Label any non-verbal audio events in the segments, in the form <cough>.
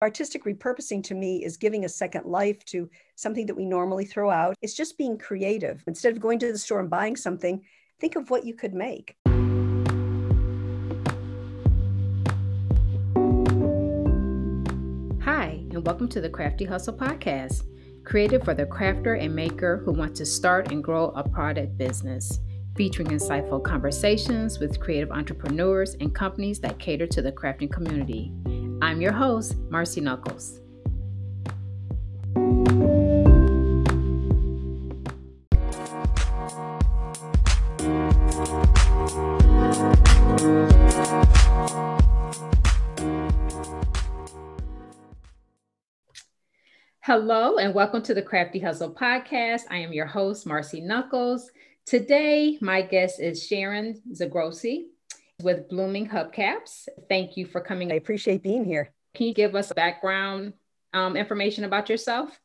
Artistic repurposing to me is giving a second life to something that we normally throw out. It's just being creative. Instead of going to the store and buying something, think of what you could make. Hi, and welcome to the Crafty Hustle Podcast, created for the crafter and maker who want to start and grow a product business, featuring insightful conversations with creative entrepreneurs and companies that cater to the crafting community. I'm your host, Marcy Knuckles. Hello, and welcome to the Crafty Hustle podcast. I am your host, Marcy Knuckles. Today, my guest is Sharon Zigrossi with Blooming Hubcaps. Thank you for coming. I appreciate being here. Can you give us background um, information about yourself?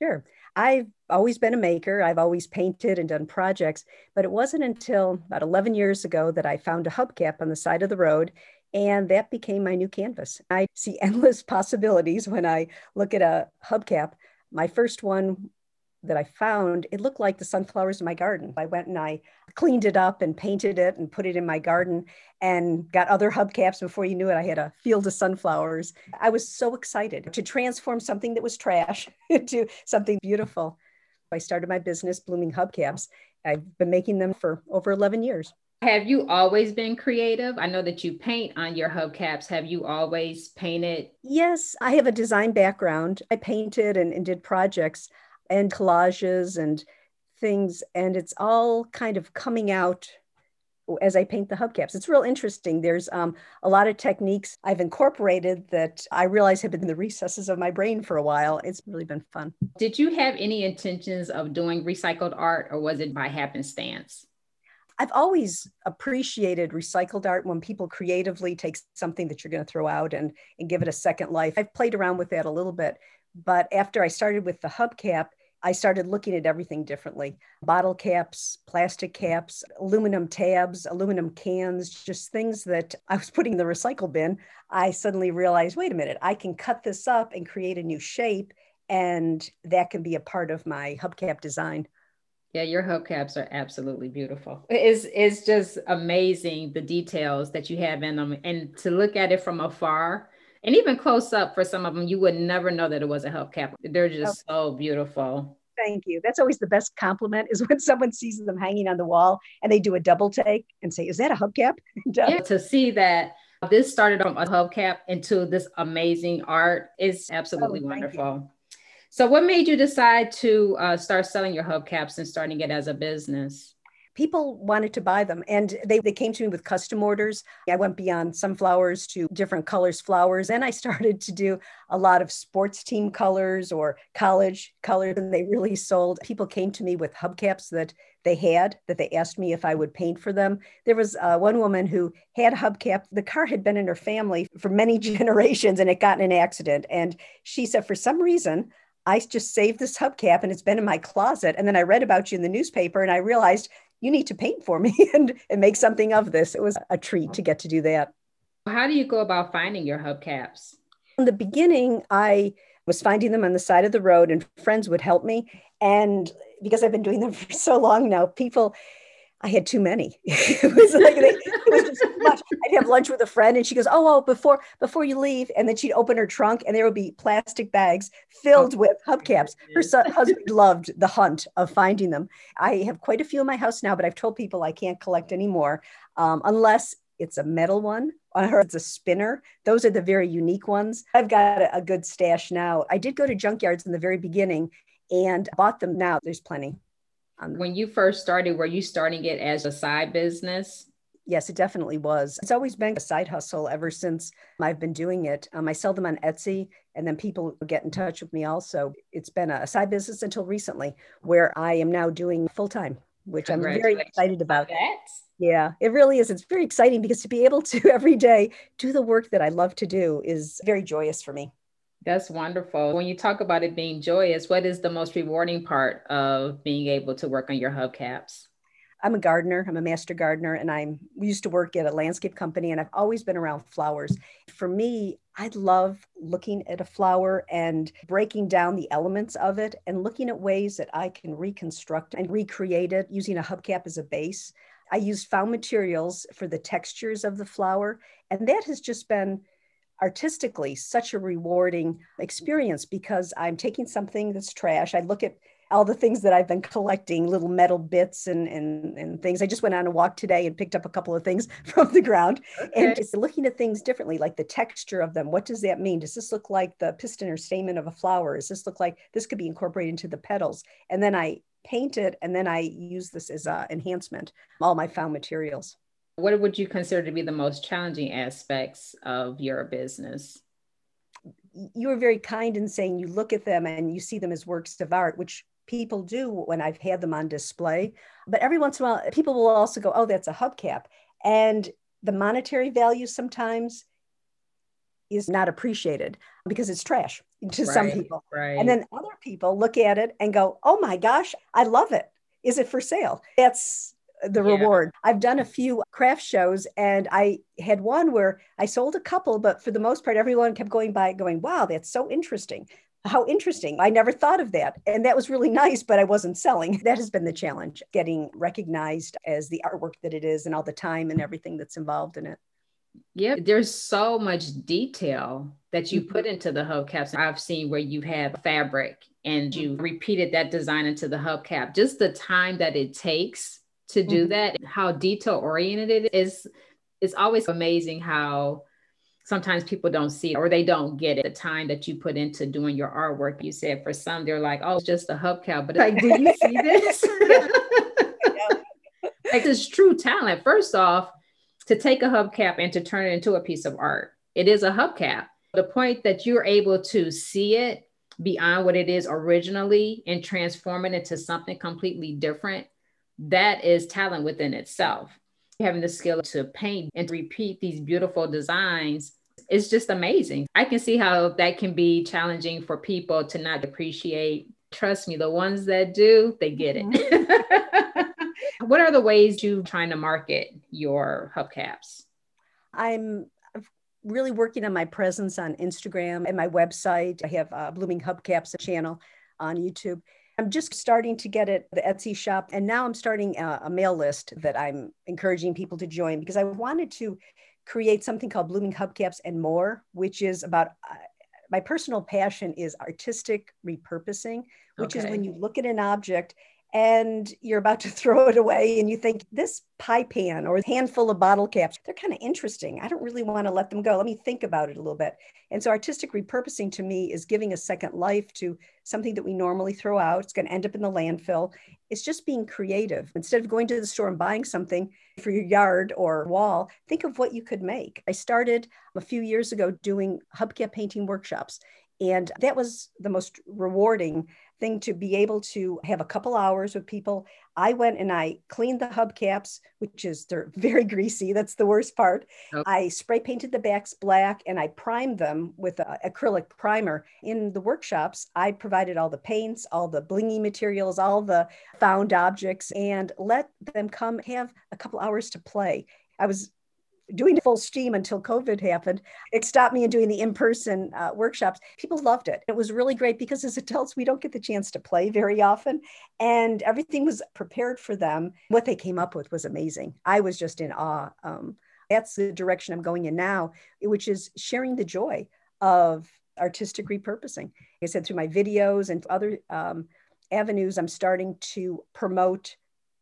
Sure. I've always been a maker. I've always painted and done projects, but it wasn't until about 11 years ago that I found a hubcap on the side of the road. And that became my new canvas. I see <laughs> endless possibilities when I look at a hubcap. My first one that I found, it looked like the sunflowers in my garden. I went and I cleaned it up and painted it and put it in my garden and got other hubcaps. Before you knew it, I had a field of sunflowers. I was so excited to transform something that was trash <laughs> into something beautiful. I started my business, Blooming Hubcaps. I've been making them for over 11 years. Have you always been creative? I know that you paint on your hubcaps. Have you always painted? Yes, I have a design background. I painted and, and did projects and collages and things. And it's all kind of coming out as I paint the hubcaps. It's real interesting. There's um, a lot of techniques I've incorporated that I realize have been in the recesses of my brain for a while. It's really been fun. Did you have any intentions of doing recycled art or was it by happenstance? I've always appreciated recycled art when people creatively take something that you're going to throw out and, and give it a second life. I've played around with that a little bit. But after I started with the hubcap, I started looking at everything differently bottle caps, plastic caps, aluminum tabs, aluminum cans, just things that I was putting in the recycle bin. I suddenly realized wait a minute, I can cut this up and create a new shape, and that can be a part of my hubcap design. Yeah, your hubcaps are absolutely beautiful. It's it's just amazing the details that you have in them, and to look at it from afar and even close up for some of them, you would never know that it was a hubcap. They're just okay. so beautiful. Thank you. That's always the best compliment is when <laughs> someone sees them hanging on the wall and they do a double take and say, "Is that a hubcap?" <laughs> Uh, yeah, to see that this started from a hubcap into this amazing art is absolutely oh, wonderful. So, what made you decide to uh, start selling your hubcaps and starting it as a business? People wanted to buy them and they, they came to me with custom orders. I went beyond sunflowers to different colors flowers and i started to do a lot of sports team colors or college colors and they really sold. People came to me with hubcaps that they had that they asked me if i would paint for them. There was uh, one woman who had a hubcap. The car had been in her family for many <laughs> generations and it got in an accident and she said for some reason I just saved this hubcap and it's been in my closet. And then I read about you in the newspaper and I realized you need to paint for me <laughs> and, and make something of this. It was a treat to get to do that. How do you go about finding your hubcaps? In the beginning, I was finding them on the side of the road and friends would help me. And because I've been doing them <laughs> for so long now, people I had too many. <laughs> it was like they, it was just too much. I'd have lunch with a friend, and she goes, "Oh, oh, before before you leave," and then she'd open her trunk, and there would be plastic bags filled oh, with <laughs> hubcaps. Her son, husband loved the hunt of finding them. I have quite a few in my house now, but I've told people I can't collect anymore um, unless it's a metal one. On her, it's a spinner. Those are the very unique ones. I've got a, a good stash now. I did go to junkyards in the very beginning and bought them. Now there's plenty. When you first started, were you starting it as a side business? Yes, it definitely was. It's always been a side hustle ever since I've been doing it. Um, I sell them on Etsy, and then people get in touch with me also. It's been a side business until recently, where I am now doing full time, which I'm very excited about. That. Yeah, it really is. It's very exciting because to be able to <laughs> every day do the work that I love to do is very joyous for me. That's wonderful. When you talk about it being joyous, what is the most rewarding part of being able to work on your hubcaps? I'm a gardener. I'm a master gardener, and I'm we used to work at a landscape company, and I've always been around flowers. For me, I love looking at a flower and breaking down the elements of it and looking at ways that I can reconstruct and recreate it using a hubcap as a base. I used found materials for the textures of the flower, and that has just been artistically such a rewarding experience because I'm taking something that's trash. I look at all the things that I've been collecting, little metal bits and, and, and things. I just went on a walk today and picked up a couple of things <laughs> from the ground okay. and just looking at things differently, like the texture of them. What does that mean? Does this look like the piston or stamen of a flower? Does this look like this could be incorporated into the petals? And then I paint it and then I use this as an enhancement, all my found materials. What would you consider to be the most challenging aspects of your business? You were very kind in saying you look at them and you see them as works of art, which people do when I've had them on display. But every once in a while, people will also go, oh, that's a hubcap. And the monetary value sometimes is not appreciated because it's trash to right, some people. Right. And then other people look at it and go, oh my gosh, I love it. Is it for sale? That's the yeah. reward. I've done a few craft shows and I had one where I sold a couple, but for the most part, everyone kept going by going, wow, that's so interesting how interesting. I never thought of that. And that was really <laughs> nice, but I wasn't selling. That has been the challenge getting recognized as the artwork that it is and all the time and everything that's involved in it. Yeah, there's so much detail that you put mm-hmm. into the hubcaps. I've seen where you have fabric and you mm-hmm. repeated that design into the hubcap. Just the time that it takes to do mm-hmm. that, how detail oriented it is, it's always amazing how sometimes people don't see it or they don't get it. The time that you put into doing your artwork, you said for some, they're like, oh, it's just a hubcap. But like, do you see this? <laughs> like this true talent. First off, to take a hubcap and to turn it into a piece of art. It is a hubcap. The point that you're able to see it beyond what it is originally and transform it into something completely different, that is talent within itself having the skill to paint and repeat these beautiful designs it's just amazing. I can see how that can be challenging for people to not appreciate. Trust me, the ones that do, they get it. Mm-hmm. <laughs> what are the ways you trying to market your hubcaps? I'm really working on my presence on Instagram and my website. I have a Blooming Hubcaps channel on YouTube. I'm just starting to get it, the Etsy shop, and now I'm starting a, a, mail list that I'm encouraging people to join because I wanted to create something called Blooming Hubcaps and More, which is about uh, my personal passion is artistic repurposing, which okay. is when you look at an object and you're about to <laughs> throw it away and you think this pie pan or handful of bottle caps they're kind of interesting. I don't really want to let them go. Let me think about it a little bit. And so artistic repurposing to me is giving a second life to something that we normally throw out. It's going to end up in the landfill. It's just being creative. Instead of going to the store and buying something for your yard or wall think of what you could make. I started a few years ago doing hubcap painting workshops and that was the most rewarding thing to be able to have a couple hours with people. I went and I cleaned the hubcaps, which is they're <laughs> very greasy. That's the worst part. Okay. I spray painted the backs black and I primed them with acrylic primer. In the workshops, I provided all the paints, all the blingy materials, all the found objects, and let them come have a couple hours to play. I was doing full steam until COVID happened. It stopped me in doing the in person uh, workshops. People loved it. It was really great because as adults, we don't get the chance to play very often. And everything was prepared for them. What they came up with was amazing. I was just in awe. Um, that's the direction I'm going in now, which is sharing the joy of artistic repurposing. I said, through my videos and other um, avenues, I'm starting to promote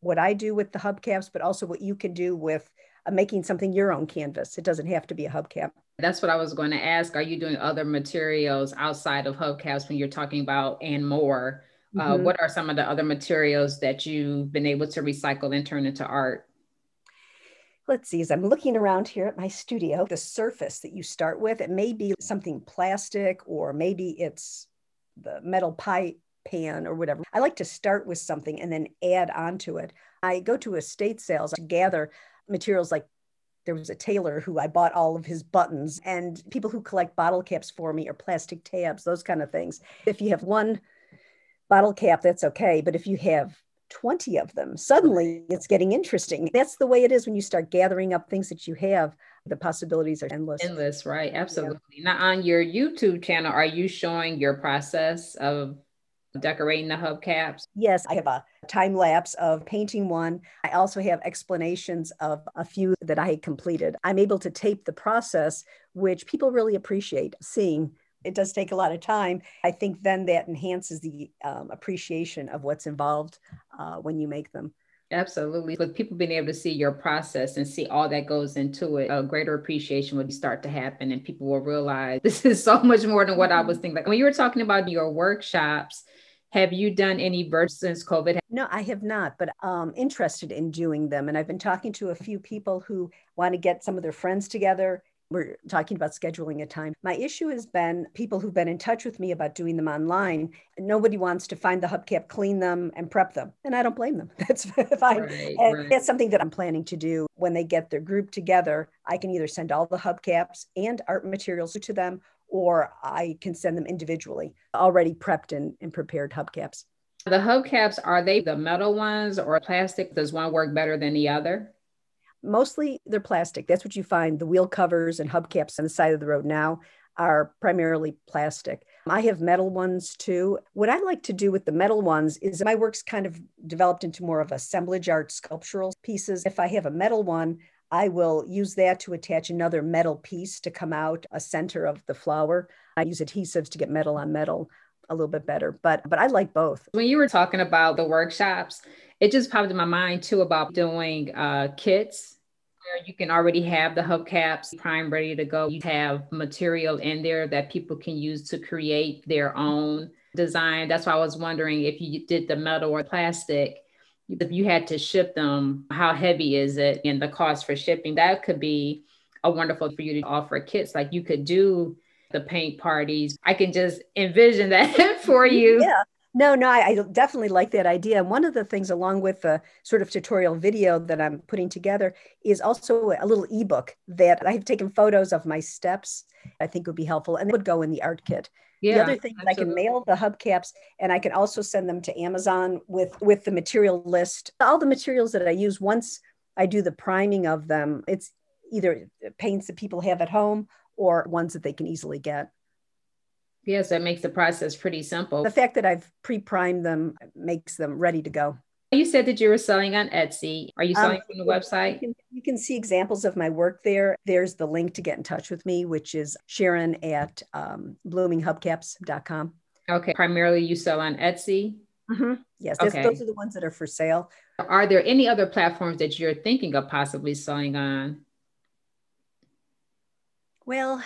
what I do with the hubcaps, but also what you can do with making something your own canvas. It doesn't have to be a hubcap. That's what I was going to ask. Are you doing other materials outside of hubcaps when you're talking about and more? Uh, mm-hmm. What are some of the other materials that you've been able to recycle and turn into art? Let's see, as I'm looking around here at my studio, the surface that you start with, it may be something plastic or maybe it's the metal pipe pan or whatever. I like to start with something and then add onto it. I go to estate sales to gather materials like there was a tailor who I bought all of his buttons, and people who collect bottle caps for me or plastic tabs, those kind of things. If you have one bottle cap, that's okay. But if you have 20 of them, suddenly it's getting interesting. That's the way it is when you start gathering up things that you have. the possibilities are endless. Endless, right? Absolutely. Yeah. Now, on your YouTube channel, are you showing your process of decorating the hubcaps? Yes, I have a time lapse of painting one. I also have explanations of a few that I completed. I'm able to tape the process, which people really appreciate seeing. It does take a lot of time. I think then that enhances the um, appreciation of what's involved uh, when you make them. Absolutely. With people being able to see your process and see all that goes into it, a greater appreciation would start to happen and people will realize <laughs> this is so much more than what I was mm-hmm. thinking. Like when you were talking about your workshops, have you done any births since COVID? No, I have not, but I'm interested in doing them. And I've been talking to a few people who want to get some of their friends together. We're talking about scheduling a time. My issue has been people who've been in touch with me about doing them online. Nobody wants to find the hubcap, clean them, and prep them. And I don't blame them. <laughs> That's <laughs> fine. Right, and right. that's something that I'm planning to do when they get their group together. I can either send all the hubcaps and art materials to them, or I can send them individually, already prepped and, and prepared hubcaps. The hubcaps, are they the metal ones or plastic? Does one work better than the other? Mostly they're plastic. That's what you find. The wheel covers and hubcaps on the side of the road now are primarily plastic. I have metal ones too. What I like to do with the metal ones is my work's kind of developed into more of assemblage art sculptural pieces. If I have a metal one, I will use that to attach another metal piece to come out a center of the flower. I use adhesives to get metal on metal a little bit better, but but I like both. When you were talking about the workshops, it just popped in my mind too about doing uh, kits where you can already have the hubcaps prime ready to go. You have material in there that people can use to create their own design. That's why I was wondering if you did the metal or plastic if you had to ship them, how heavy is it and the cost for shipping? That could be a wonderful for you to offer kits. Like you could do the paint parties. I can just envision that <laughs> for you. Yeah. No, no, I, I, definitely like that idea. And one of the things, along with the sort of tutorial video that I'm putting together, is also a little ebook that I have taken photos of my steps. I think would be helpful, and it would go in the art kit. Yeah, the other thing is I can mail the hubcaps, and I can also send them to Amazon with with the material list, all the materials that I use. Once I do the priming of them, it's either paints that people have at home or ones that they can easily get. Yes, that makes the process pretty simple. The fact that I've pre-primed them makes them ready to go. You said that you were selling on Etsy. Are you selling um, from the website? You can, you can, see examples of my work there. There's the link to get in touch with me, which is Sharon at um, bloominghubcaps.com. Okay. Primarily you sell on Etsy? Mm-hmm. Yes, okay. those are the ones that are for sale. Are there any other platforms that you're thinking of possibly selling on? Well,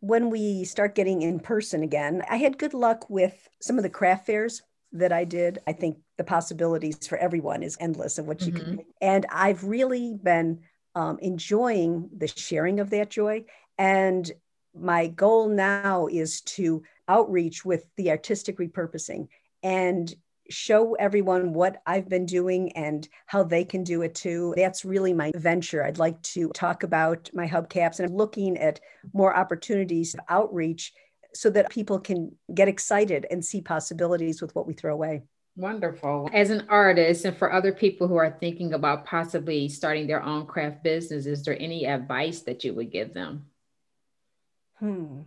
when we start getting in person again, I had good luck with some of the craft fairs that I did. I think the possibilities for everyone is endless of what you mm-hmm. can. And I've really been um, enjoying the sharing of that joy. And my goal now is to outreach with the artistic repurposing and show everyone what I've been doing and how they can do it too. That's really my venture. I'd like to talk about my hubcaps and I'm looking at more opportunities of outreach so that people can get excited and see possibilities with what we throw away. Wonderful. As an artist, and for other people who are thinking about possibly starting their own craft business, is there any advice that you would give them? Hmm.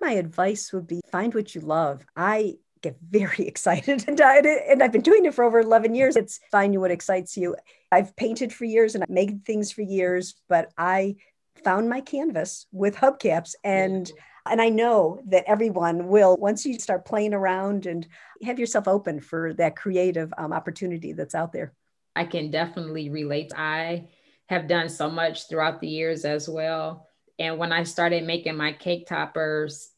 My advice would be find what you love. I get very <laughs> excited and, I, and I've been doing it for over 11 years. It's find what excites you. I've painted for years and I've made things for years, but I found my canvas with hubcaps and and I know that everyone will once you start playing around and have yourself open for that creative um, opportunity that's out there. I can definitely relate. I have done so much throughout the years as well. And when I started making my cake toppers,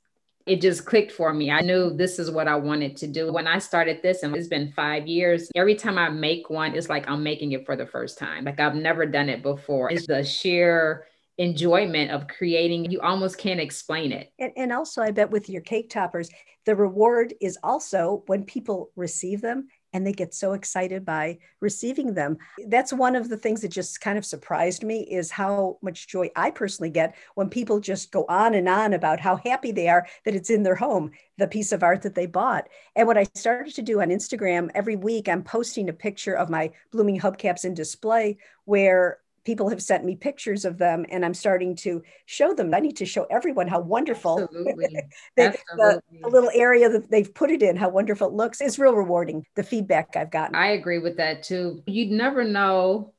it just clicked for me. I knew this is what I wanted to do. When I started this, and it's been five years, every time I make one, it's like I'm making it for the first time. Like I've never done it before. It's the sheer enjoyment of creating. You almost can't explain it. And, and also, I bet with your cake toppers, the reward is also when people receive them and they get so excited by receiving them. That's one of the things that just kind of surprised me is how much joy I personally get when people just go on and on about how happy they are that it's in their home, the piece of art that they bought. And what I started to do on Instagram every week, I'm posting a picture of my blooming hubcaps in display where people have sent me pictures of them and I'm starting to show them. I need to show everyone how wonderful Absolutely. <laughs> they, Absolutely. The, the, little area that they've put it in, how wonderful it looks. is real rewarding, the feedback I've gotten. I agree with that too. you'd never know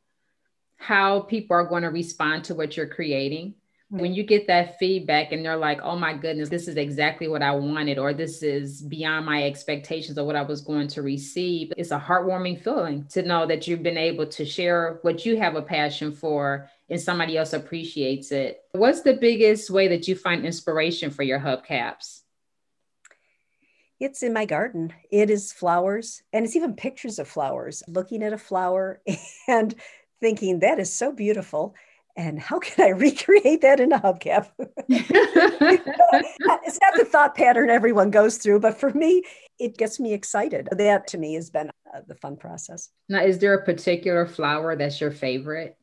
how people are going to respond to what you're creating when you get that feedback and they're like, oh my goodness, this is exactly what I wanted, or this is beyond my expectations of what I was going to receive, it's a heartwarming feeling to know that you've been able to share what you have a passion for and somebody else appreciates it. What's the biggest way that you find inspiration for your hubcaps? It's in my garden. It is flowers, and it's even pictures of flowers, looking at a flower <laughs> and thinking, that is so beautiful and how can I <laughs> recreate that in a hubcap? <laughs> it's not the thought pattern everyone goes through, but for me, it gets me excited. That to me has been uh, the fun process. Now, is there a particular flower that's your favorite?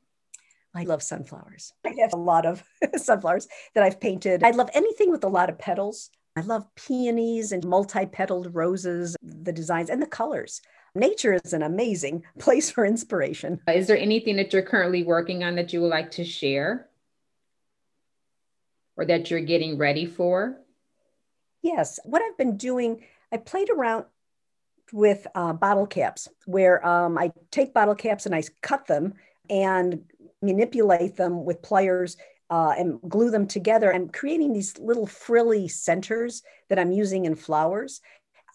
I love sunflowers. I have a lot of <laughs> sunflowers that I've painted. I love anything with a lot of petals. I love peonies and multi petaled roses, the designs and the colors nature is an amazing place for inspiration. Is there anything that you're currently working on that you would like to share or that you're getting ready for? Yes. What I've been doing, I played around with uh, bottle caps where um, I take bottle caps and I cut them and manipulate them with pliers uh, and glue them together and creating these little frilly centers that I'm using in flowers.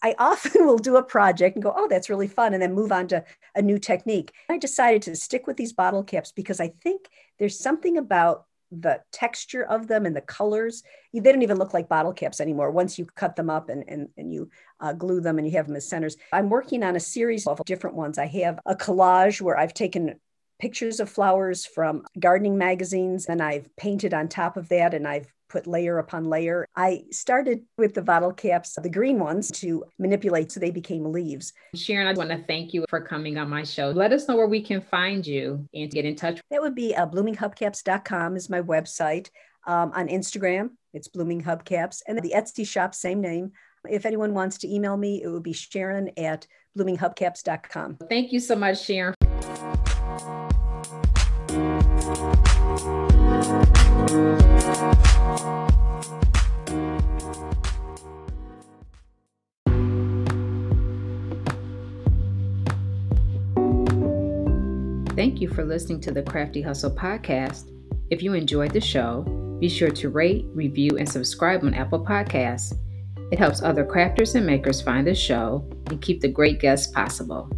I often <laughs> will do a project and go, oh, that's really fun, and then move on to a new technique. I decided to stick with these bottle caps because I think there's something about the texture of them and the colors. They don't even look like bottle caps anymore once you cut them up and, and, and you uh, glue them and you have them as centers. I'm working on a series of different ones. I have a collage where I've taken pictures of flowers from gardening magazines and I've painted on top of that and I've put layer upon layer. I started with the bottle caps, the green ones, to manipulate so they became leaves. Sharon, I want to thank you for coming on my show. Let us know where we can find you and get in touch. That would be uh, bloominghubcaps.com is my website. Um, on Instagram, it's Blooming Hubcaps, and the Etsy shop, same name. If anyone wants to email me, it would be Sharon at bloominghubcaps.com. Thank you so much, Sharon. Thank you for listening to the Crafty Hustle podcast. If you enjoyed the show, be sure to rate, review, and subscribe on Apple Podcasts. It helps other crafters and makers find the show and keep the great guests possible.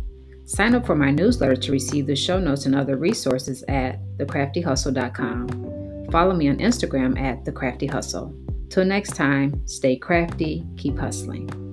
Sign up for my newsletter to receive the show notes and other resources at thecraftyhustle.com. Follow me on Instagram at thecraftyhustle. Till next time, stay crafty, keep hustling.